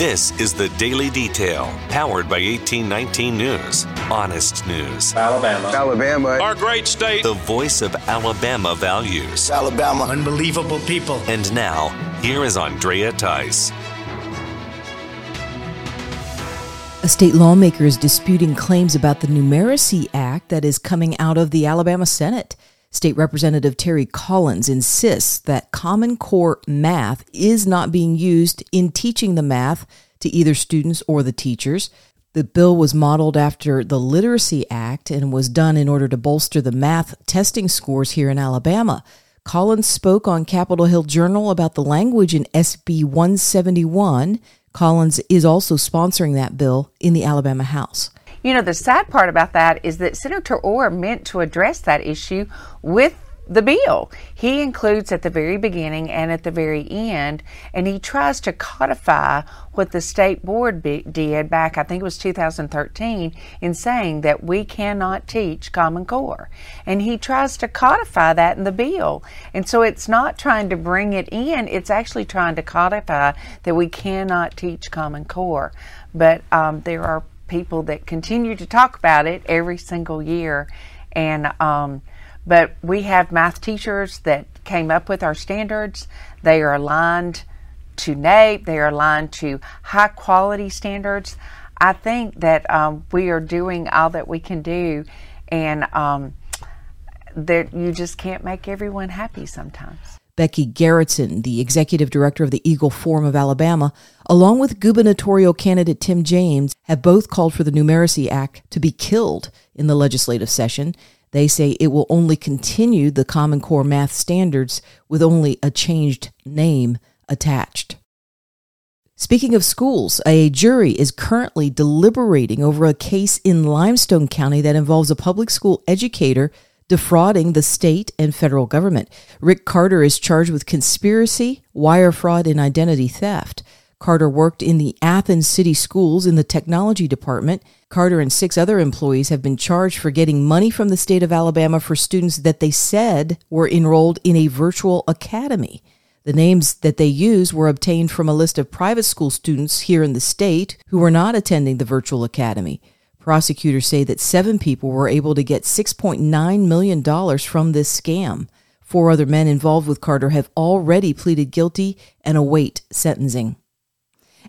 This is the Daily Detail, powered by 1819 News. Honest news. Alabama. Alabama. Our great state. The voice of Alabama values. Alabama. Unbelievable people. And now, here is Andrea Tice. A state lawmaker is disputing claims about the Numeracy Act that is coming out of the Alabama Senate. State Representative Terri Collins insists that Common Core math is not being used in teaching the math to either students or the teachers. The bill was modeled after the Literacy Act and was done in order to bolster the math testing scores here in Alabama. Collins spoke on Capitol Hill Journal about the language in SB 171. Collins is also sponsoring that bill in the Alabama House. You know, the sad part about that is that Senator Orr meant to address that issue with the bill. He includes at the very beginning and at the very end, and he tries to codify what the state board be- did back, I think it was 2013, in saying that we cannot teach Common Core. And he tries to codify that in the bill. And so it's not trying to bring it in, it's actually trying to codify that we cannot teach Common Core. But um, there are people that continue to talk about it every single year. And, um, but we have math teachers that came up with our standards. They are aligned to NAEP, they are aligned to high quality standards. I think that um, we are doing all that we can do, and um, that you just can't make everyone happy sometimes. Becky Gerritsen, the executive director of the Eagle Forum of Alabama, along with gubernatorial candidate Tim James, have both called for the Numeracy Act to be killed in the legislative session. They say it will only continue the Common Core math standards with only a changed name attached. Speaking of schools, a jury is currently deliberating over a case in Limestone County that involves a public school educator defrauding the state and federal government. Rick Carter is charged with conspiracy, wire fraud, and identity theft. Carter worked in the Athens City Schools in the technology department. Carter and six other employees have been charged for getting money from the state of Alabama for students that they said were enrolled in a virtual academy. The names that they used were obtained from a list of private school students here in the state who were not attending the virtual academy. Prosecutors say that seven people were able to get $6.9 million from this scam. Four other men involved with Carter have already pleaded guilty and await sentencing.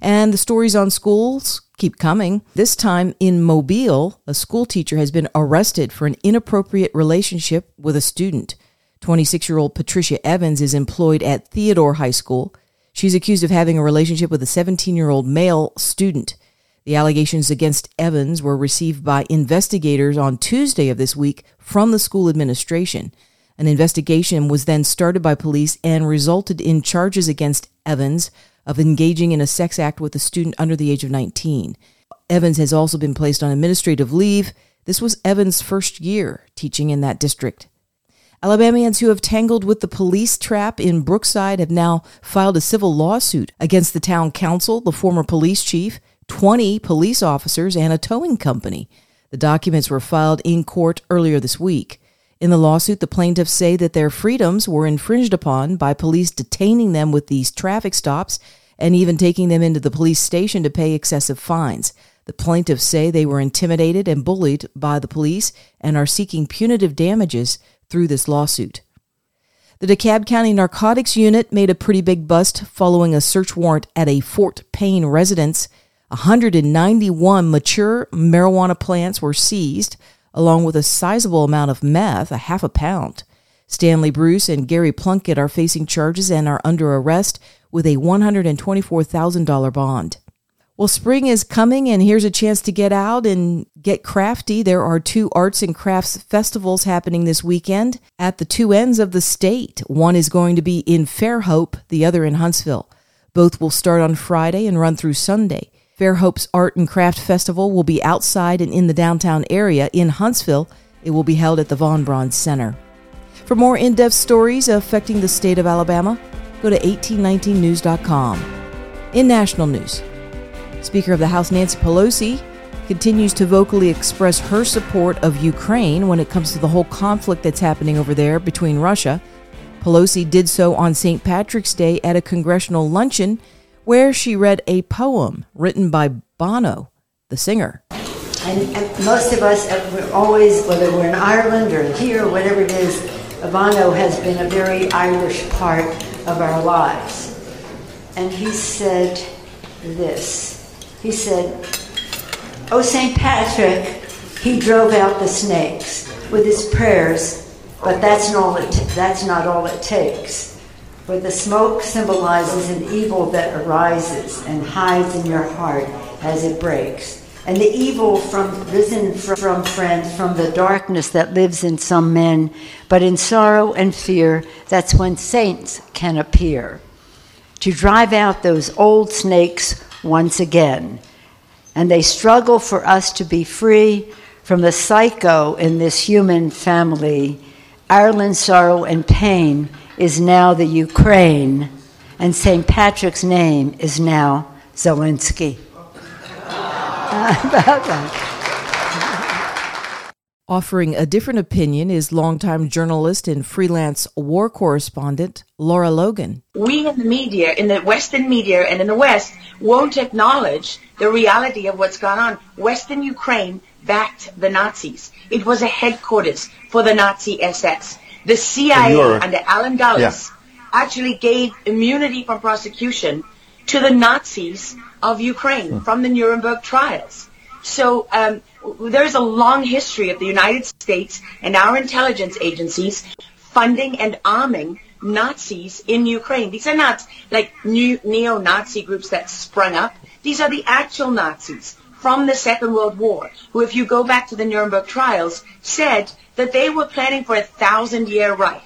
And the stories on schools keep coming. This time in Mobile, a school teacher has been arrested for an inappropriate relationship with a student. 26 year old Patricia Evans is employed at Theodore High School. She's accused of having a relationship with a 17 year old male student. The allegations against Evans were received by investigators on Tuesday of this week from the school administration. An investigation was then started by police and resulted in charges against Evans of engaging in a sex act with a student under the age of 19. Evans has also been placed on administrative leave. This was Evans' first year teaching in that district. Alabamians who have tangled with the police trap in Brookside have now filed a civil lawsuit against the town council, the former police chief, 20 police officers, and a towing company. The documents were filed in court earlier this week. In the lawsuit, the plaintiffs say that their freedoms were infringed upon by police detaining them with these traffic stops and even taking them into the police station to pay excessive fines. The plaintiffs say they were intimidated and bullied by the police and are seeking punitive damages through this lawsuit. The DeKalb County Narcotics Unit made a pretty big bust following a search warrant at a Fort Payne residence. 191 mature marijuana plants were seized, along with a sizable amount of meth, a half a pound. Stanley Bruce and Gary Plunkett are facing charges and are under arrest with a $124,000 bond. Well, spring is coming, and here's a chance to get out and get crafty. There are two arts and crafts festivals happening this weekend at the two ends of the state. One is going to be in Fairhope, the other in Huntsville. Both will start on Friday and run through Sunday. Fairhope's Art and Craft Festival will be outside and in the downtown area. In Huntsville, it will be held at the Von Braun Center. For more in depth stories affecting the state of Alabama, go to 1819news.com. In national news, Speaker of the House Nancy Pelosi continues to vocally express her support of Ukraine when it comes to the whole conflict that's happening over there between Russia. Pelosi did so on St. Patrick's Day at a congressional luncheon where she read a poem written by Bono, the singer. And, and most of us, uh, we're always, whether we're in Ireland or here or whatever it is, Bono has been a very Irish part of our lives. And he said this. He said, Oh, St. Patrick, he drove out the snakes with his prayers, but that's not, all it that's not all it takes. For the smoke symbolizes an evil that arises and hides in your heart as it breaks. And the evil from risen from friends from the darkness that lives in some men, but in sorrow and fear, that's when saints can appear to drive out those old snakes once again. And they struggle for us to be free from the psycho in this human family. Ireland's sorrow and pain is now the Ukraine, and St. Patrick's name is now Zelensky. Offering a different opinion is longtime journalist and freelance war correspondent Lara Logan. We in the media, in the Western media and in the West, won't acknowledge the reality of what's gone on. Western Ukraine backed the Nazis. It was a headquarters for the Nazi SS. The CIA under Allen Dulles yeah. actually gave immunity from prosecution to the Nazis of Ukraine hmm. from the Nuremberg trials. So um, there's a long history of the United States and our intelligence agencies funding and arming Nazis in Ukraine. These are not like new neo-Nazi groups that sprung up. These are the actual Nazis from the Second World War, who, if you go back to the Nuremberg trials, said that they were planning for a thousand-year Reich.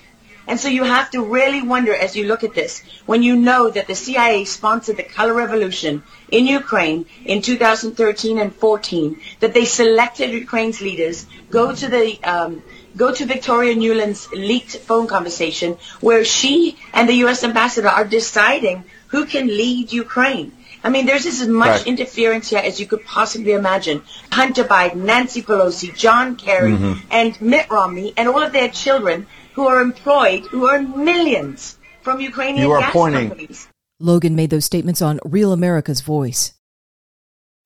And so you have to really wonder as you look at this, when you know that the CIA sponsored the color revolution in Ukraine in 2013 and 14, that they selected Ukraine's leaders, go to the um, go to Victoria Nuland's leaked phone conversation where she and the U.S. ambassador are deciding who can lead Ukraine. I mean, there's as much right. interference here as you could possibly imagine. Hunter Biden, Nancy Pelosi, John Kerry, mm-hmm. and Mitt Romney, and all of their children who are employed, who earn millions from Ukrainian gas pointing. companies. Logan made those statements on Real America's Voice.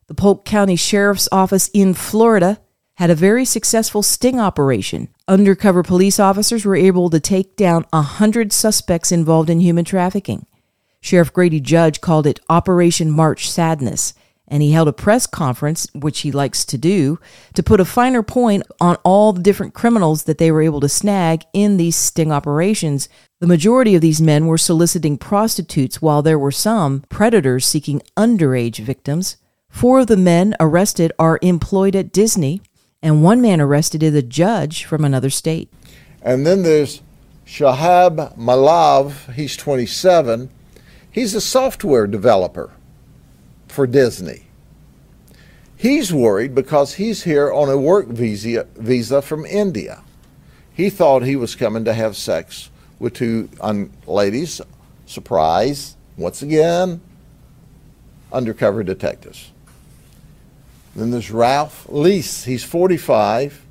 The Polk County Sheriff's Office in Florida had a very successful sting operation. Undercover police officers were able to take down a hundred suspects involved in human trafficking. Sheriff Grady Judd called it Operation March Sadness and he held a press conference, which he likes to do, to put a finer point on all the different criminals that they were able to snag in these sting operations. The majority of these men were soliciting prostitutes, while there were some predators seeking underage victims. Four of the men arrested are employed at Disney, and one man arrested is a judge from another state. And then there's Shahab Malav, he's 27. He's a software developer for Disney. He's worried because he's here on a work visa, visa from India. He thought he was coming to have sex with two un- ladies. Surprise, once again, undercover detectives. Then there's Ralph Leese. He's 45.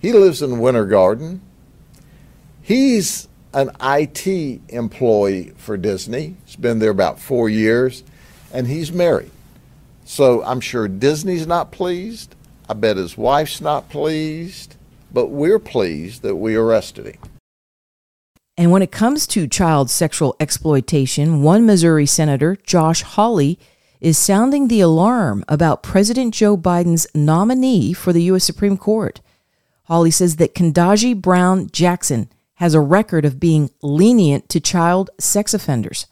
He lives in Winter Garden. He's an IT employee for Disney. He's been there about four years, and he's married. So I'm sure Disney's not pleased. I bet his wife's not pleased. But we're pleased that we arrested him. And when it comes to child sexual exploitation, one Missouri Senator, Josh Hawley, is sounding the alarm about President Joe Biden's nominee for the U.S. Supreme Court. Hawley says that Ketanji Brown Jackson has a record of being lenient to child sex offenders.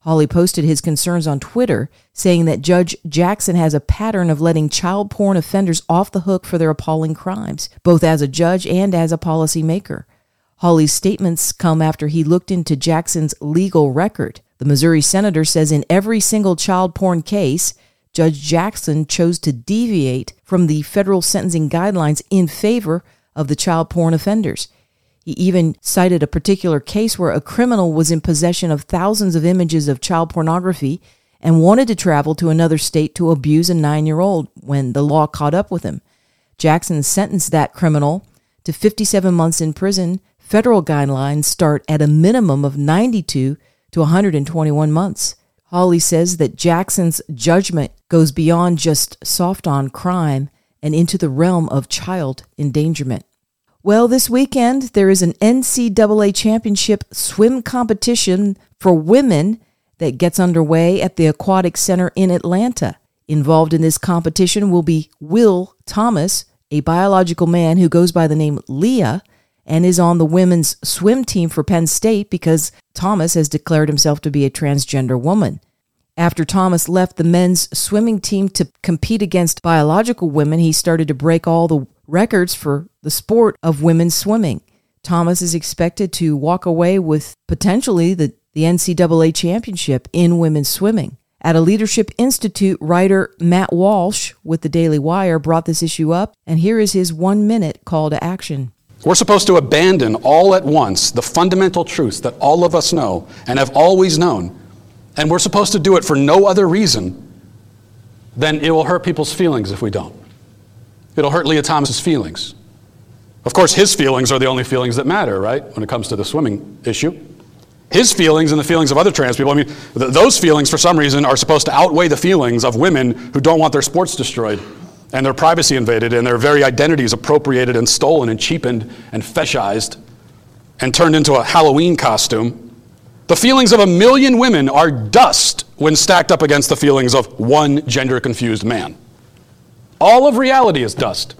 Hawley posted his concerns on Twitter, saying that Judge Jackson has a pattern of letting child porn offenders off the hook for their appalling crimes, both as a judge and as a policymaker. Hawley's statements come after he looked into Jackson's legal record. The Missouri senator says in every single child porn case, Judge Jackson chose to deviate from the federal sentencing guidelines in favor of the child porn offenders. He even cited a particular case where a criminal was in possession of thousands of images of child pornography and wanted to travel to another state to abuse a nine year old when the law caught up with him. Jackson sentenced that criminal to 57 months in prison. Federal guidelines start at a minimum of 92 to 121 months. Hawley says that Jackson's judgment goes beyond just soft on crime and into the realm of child endangerment. Well, this weekend there is an NCAA championship swim competition for women that gets underway at the Aquatic Center in Atlanta. Involved in this competition will be Will Thomas, a biological man who goes by the name Lia and is on the women's swim team for Penn State because Thomas has declared himself to be a transgender woman. After Thomas left the men's swimming team to compete against biological women, he started to break all the records for the sport of women's swimming. Thomas is expected to walk away with potentially the, the NCAA championship in women's swimming. At a Leadership Institute, writer Matt Walsh with the Daily Wire brought this issue up, and here is his one minute call to action. We're supposed to abandon all at once the fundamental truths that all of us know and have always known, and we're supposed to do it for no other reason than it will hurt people's feelings if we don't. It'll hurt Lia Thomas's feelings. Of course, his feelings are the only feelings that matter, right, when it comes to the swimming issue. His feelings and the feelings of other trans people, I mean, th- those feelings, for some reason, are supposed to outweigh the feelings of women who don't want their sports destroyed and their privacy invaded and their very identities appropriated and stolen and cheapened and fetishized and turned into a Halloween costume. The feelings of a million women are dust when stacked up against the feelings of one gender confused man. All of reality is dust.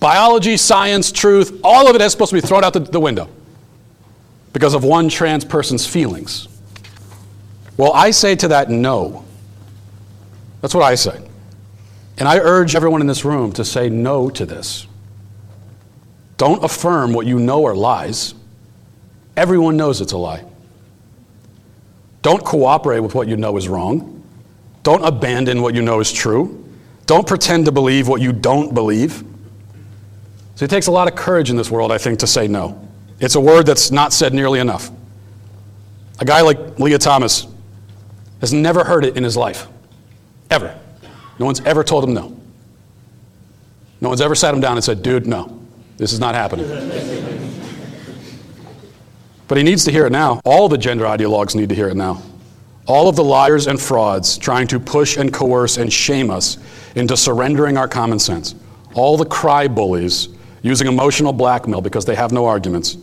Biology, science, truth, all of it is supposed to be thrown out the, the window because of one trans person's feelings. Well, I say to that, no. That's what I say. And I urge everyone in this room to say no to this. Don't affirm what you know are lies. Everyone knows it's a lie. Don't cooperate with what you know is wrong. Don't abandon what you know is true. Don't pretend to believe what you don't believe. So it takes a lot of courage in this world, I think, to say no. It's a word that's not said nearly enough. A guy like Lia Thomas has never heard it in his life, ever. No one's ever told him no. No one's ever sat him down and said, dude, no, this is not happening. but he needs to hear it now. All the gender ideologues need to hear it now. All of the liars and frauds trying to push and coerce and shame us into surrendering our common sense. All the cry bullies using emotional blackmail because they have no arguments.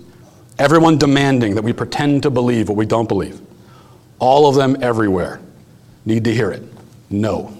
Everyone demanding that we pretend to believe what we don't believe. All of them everywhere need to hear it. No.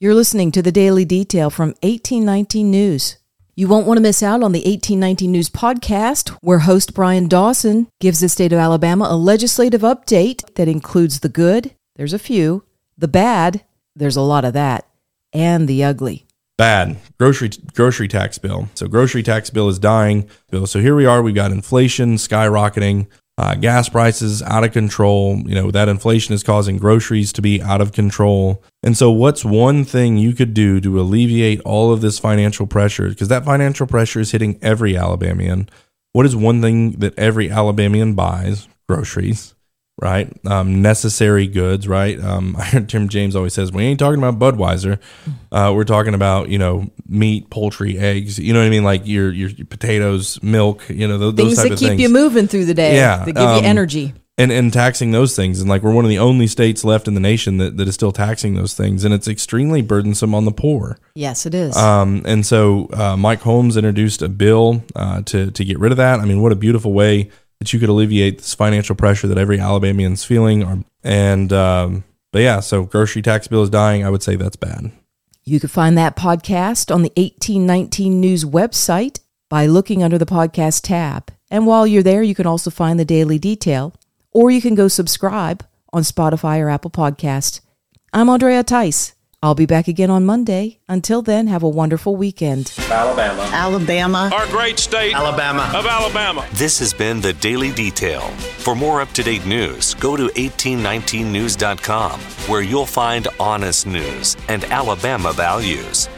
You're listening to the Daily Detail from 1819 News. You won't want to miss out on the 1819 News podcast, where host Brian Dawson gives the state of Alabama a legislative update that includes the good, there's a few, the bad, there's a lot of that, and the ugly. Bad grocery grocery tax bill. So grocery tax bill is dying. Bill. So here we are. We've got inflation skyrocketing uh, gas prices out of control. You know, that inflation is causing groceries to be out of control. And so, what's one thing you could do to alleviate all of this financial pressure? Because that financial pressure is hitting every Alabamian. What is one thing that every Alabamian buys? Groceries right? Um, necessary goods, right? Um, I heard Tim James always says, we ain't talking about Budweiser. Uh, we're talking about, you know, meat, poultry, eggs, you know what I mean? Like your, your, your potatoes, milk, you know, those, things that keep things. you moving through the day. Yeah, That give um, you energy. and, and taxing those things. And like, we're one of the only states left in the nation that, that is still taxing those things. And it's extremely burdensome on the poor. Yes, it is. Um, and so uh, Mike Holmes introduced a bill uh, to to get rid of that. I mean, what a beautiful way that you could alleviate this financial pressure that every Alabamian's feeling. Or, and um, but yeah, so grocery tax bill is dying. I would say that's bad. You can find that podcast on the 1819 News website by looking under the podcast tab. And while you're there, you can also find the daily detail, or you can go subscribe on Spotify or Apple Podcast. I'm Andrea Tice. I'll be back again on Monday. Until then, have a wonderful weekend. Alabama. Alabama. Our great state Alabama. of Alabama. This has been the Daily Detail. For more up to date news, go to 1819news.com, where you'll find honest news and Alabama values.